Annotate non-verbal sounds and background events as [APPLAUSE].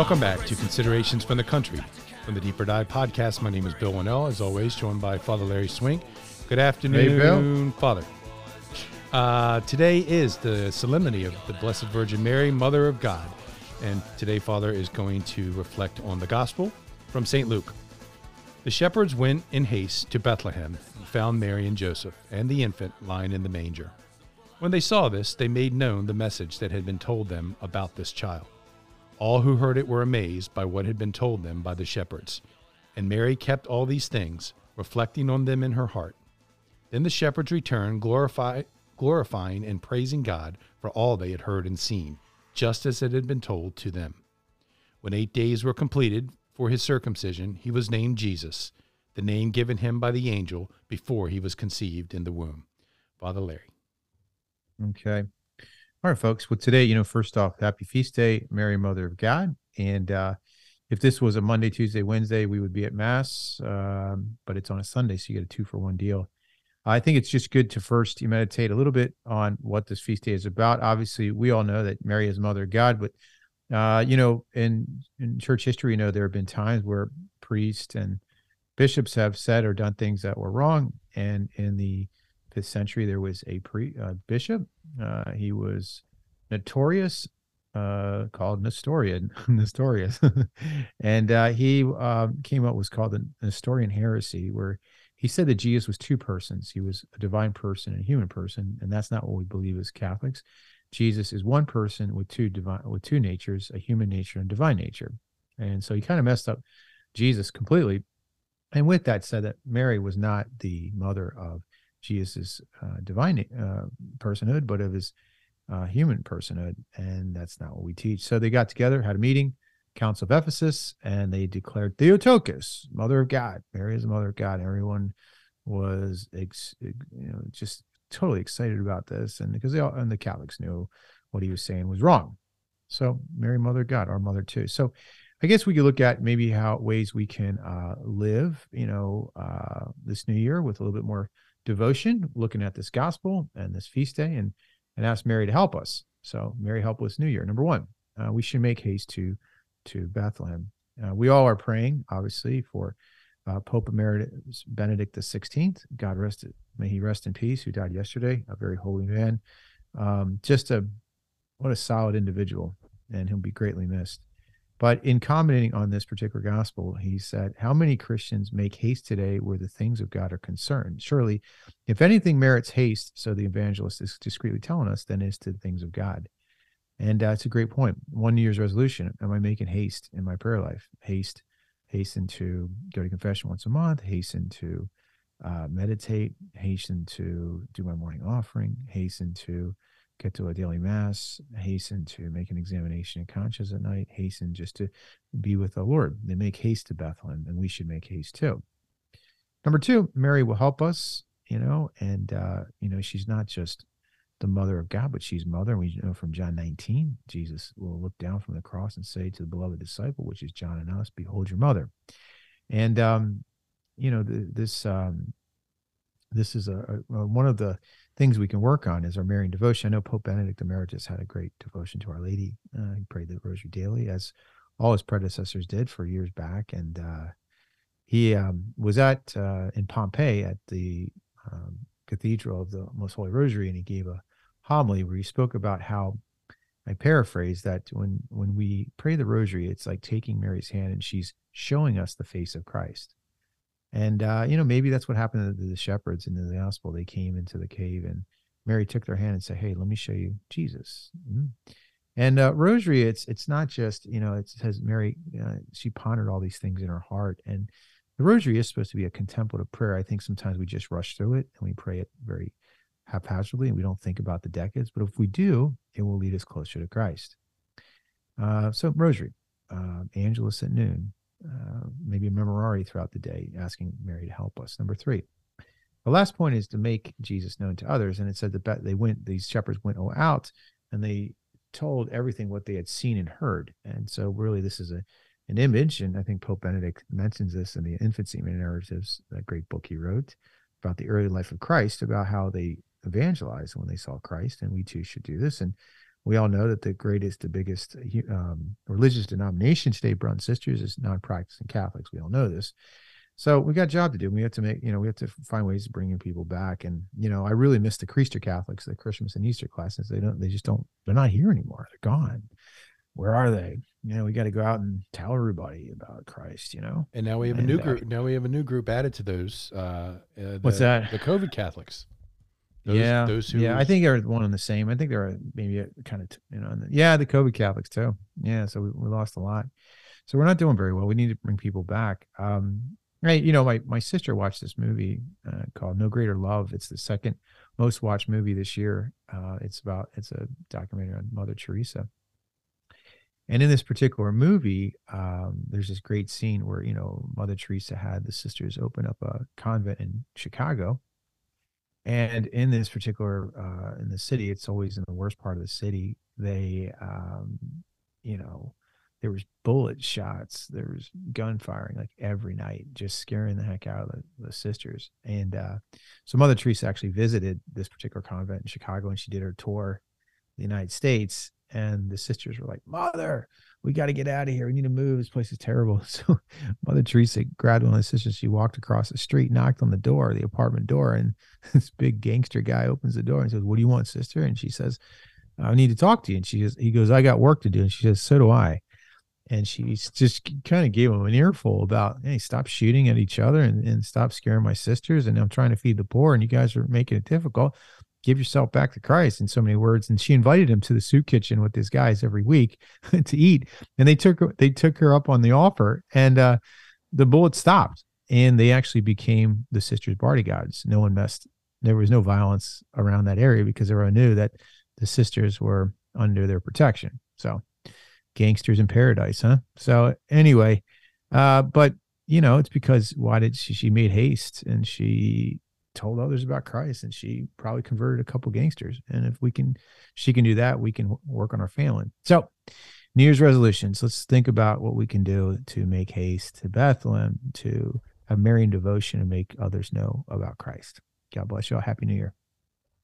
Welcome back to Considerations from the Country. From the Deeper Dive podcast, my name is Bill Wannall, as always, joined by Father Larry Swink. Good afternoon, Hey, Bill. Father. Uh, today is the solemnity of the Blessed Virgin Mary, Mother of God. And today, Father is going to reflect on the Gospel from St. Luke. The shepherds went in haste to Bethlehem and found Mary and Joseph and the infant lying in the manger. When they saw this, they made known the message that had been told them about this child. All who heard it were amazed by what had been told them by the shepherds. And Mary kept all these things, reflecting on them in her heart. Then the shepherds returned, glorify, glorifying and praising God for all they had heard and seen, just as it had been told to them. When eight days were completed for his circumcision, he was named Jesus, the name given him by the angel before he was conceived in the womb. Father Larry. Okay. All right, folks. Well, today, you know, first off, happy feast day, Mary, Mother of God. And uh, if this was a Monday, Tuesday, Wednesday, we would be at Mass, um, but it's on a Sunday, so you get a two for one deal. I think it's just good to first meditate a little bit on what this feast day is about. Obviously, we all know that Mary is Mother of God, but uh, you know, in in church history, you know, there have been times where priests and bishops have said or done things that were wrong, and in the fifth century, there was a pre uh, bishop. Uh, he was notorious, uh, called Nestorian, [LAUGHS] Nestorius, [LAUGHS] and uh, he um, came up with what's called the Nestorian heresy, where he said that Jesus was two persons. He was a divine person and a human person, and that's not what we believe as Catholics. Jesus is one person with two divine with two natures, a human nature and divine nature. And so he kind of messed up Jesus completely. And with that said, that Mary was not the mother of Jesus' uh, divine uh, personhood, but of his uh, human personhood, and that's not what we teach. So they got together, had a meeting, Council of Ephesus, and they declared Theotokos, Mother of God. Mary is the Mother of God. Everyone was, ex, you know, just totally excited about this, and because they all and the Catholics knew what he was saying was wrong. So Mary, Mother of God, our mother too. So I guess we could look at maybe how ways we can uh, live, you know, uh, this new year with a little bit more devotion, looking at this gospel and this feast day, and and ask Mary to help us. So Mary, help us New Year. Number one, uh, we should make haste to to Bethlehem. Uh, we all are praying, obviously, for uh, Pope Emeritus Benedict the Sixteenth. God rest. May he rest in peace. Who died yesterday, a very holy man. Um, just a what a solid individual, and he'll be greatly missed. But in commenting on this particular gospel, he said, How many Christians make haste today where the things of God are concerned? Surely, if anything merits haste, so the evangelist is discreetly telling us, then it's to the things of God. And uh, it's a great point. One New Year's resolution Am I making haste in my prayer life? Haste, hasten to go to confession once a month, hasten to uh, meditate, hasten to do my morning offering, hasten to get to a daily mass, hasten to make an examination of conscience at night, hasten just to be with the Lord. They make haste to Bethlehem, and we should make haste too. Number two, Mary will help us, you know, and uh, you know, she's not just the mother of God, but she's mother. We know from John 19, Jesus will look down from the cross and say to the beloved disciple, which is John and us, Behold your mother. And um, you know, the, this um this is a, a one of the things we can work on is our Marian devotion. I know Pope Benedict Emeritus had a great devotion to Our Lady. Uh, he prayed the Rosary daily, as all his predecessors did for years back. And uh, he um, was at uh, in Pompeii at the um, Cathedral of the Most Holy Rosary, and he gave a homily where he spoke about how I paraphrase that when when we pray the Rosary, it's like taking Mary's hand and she's showing us the face of Christ. And uh, you know, maybe that's what happened to the shepherds in the gospel. They came into the cave and Mary took their hand and said, Hey, let me show you Jesus. Mm-hmm. And uh, rosary, it's it's not just, you know, it says Mary, uh, she pondered all these things in her heart. And the rosary is supposed to be a contemplative prayer. I think sometimes we just rush through it and we pray it very haphazardly and we don't think about the decades. But if we do, it will lead us closer to Christ. Uh, so rosary, uh, Angelus at noon, maybe a memorare throughout the day, asking Mary to help us. Number three, the last point is to make Jesus known to others. And it said that they went, these shepherds went out and they told everything what they had seen and heard. And so, really, this is a an image. And I think Pope Benedict mentions this in the Infancy Narratives, that great book he wrote about the early life of Christ, about how they evangelized when they saw Christ. And we too should do this. And we all know that the greatest, the biggest um, religious denomination today, brothers and sisters, is non-practicing Catholics. We all know this. So we got a job to do. We have to make, you know, we have to find ways of bringing people back. And you know, I really miss the Creaster Catholics, the Christmas and Easter classes. They don't, they just don't, they're not here anymore. They're gone. Where are they? You know, we got to go out and tell everybody about Christ. You know. And now we have And, a new uh, group. Now we have a new group added to those. Uh, uh, the, What's that? The COVID Catholics. Those, yeah, those who yeah. I think they're one and the same. I think they're maybe kind of you know, yeah, the COVID Catholics too. Yeah, so we, we lost a lot. So we're not doing very well. We need to bring people back. Um, right, you know, my my sister watched this movie uh, called No Greater Love. It's the second most watched movie this year. Uh, it's about it's a documentary on Mother Teresa. And in this particular movie, um, there's this great scene where you know Mother Teresa had the sisters open up a convent in Chicago, and in this particular uh, in the city, it's always in the worst part of the city. They, um, you know, there was bullet shots, there was gunfiring like every night, just scaring the heck out of the, the sisters. And uh, so Mother Teresa actually visited this particular convent in Chicago, and she did her tour the United States. And the sisters were like, "Mother, we got to get out of here. We need to move. This place is terrible." [LAUGHS] So Mother Teresa grabbed one of the sisters. She walked across the street, knocked on the door, the apartment door, and [LAUGHS] this big gangster guy opens the door and says, "What do you want, sister?" And she says, "I need to talk to you." And she says, "He goes, I got work to do." And she says, "So do I." And she just kind of gave him an earful about, "Hey, stop shooting at each other and, and stop scaring my sisters. And I'm trying to feed the poor, and you guys are making it difficult." Give yourself back to Christ in so many words. And she invited him to the soup kitchen with these guys every week [LAUGHS] to eat. And they took her, they took her up on the offer. And uh, the bullet stopped and they actually became the sisters bodyguards no one messed there was no violence around that area because everyone knew that the sisters were under their protection so gangsters in paradise huh so anyway uh but you know it's because why did she she made haste and she told others about christ and she probably converted a couple gangsters and if we can she can do that we can work on our family so New Year's resolutions. Let's think about what we can do to make haste to Bethlehem, to have Marian devotion and make others know about Christ. God bless you all. Happy New Year.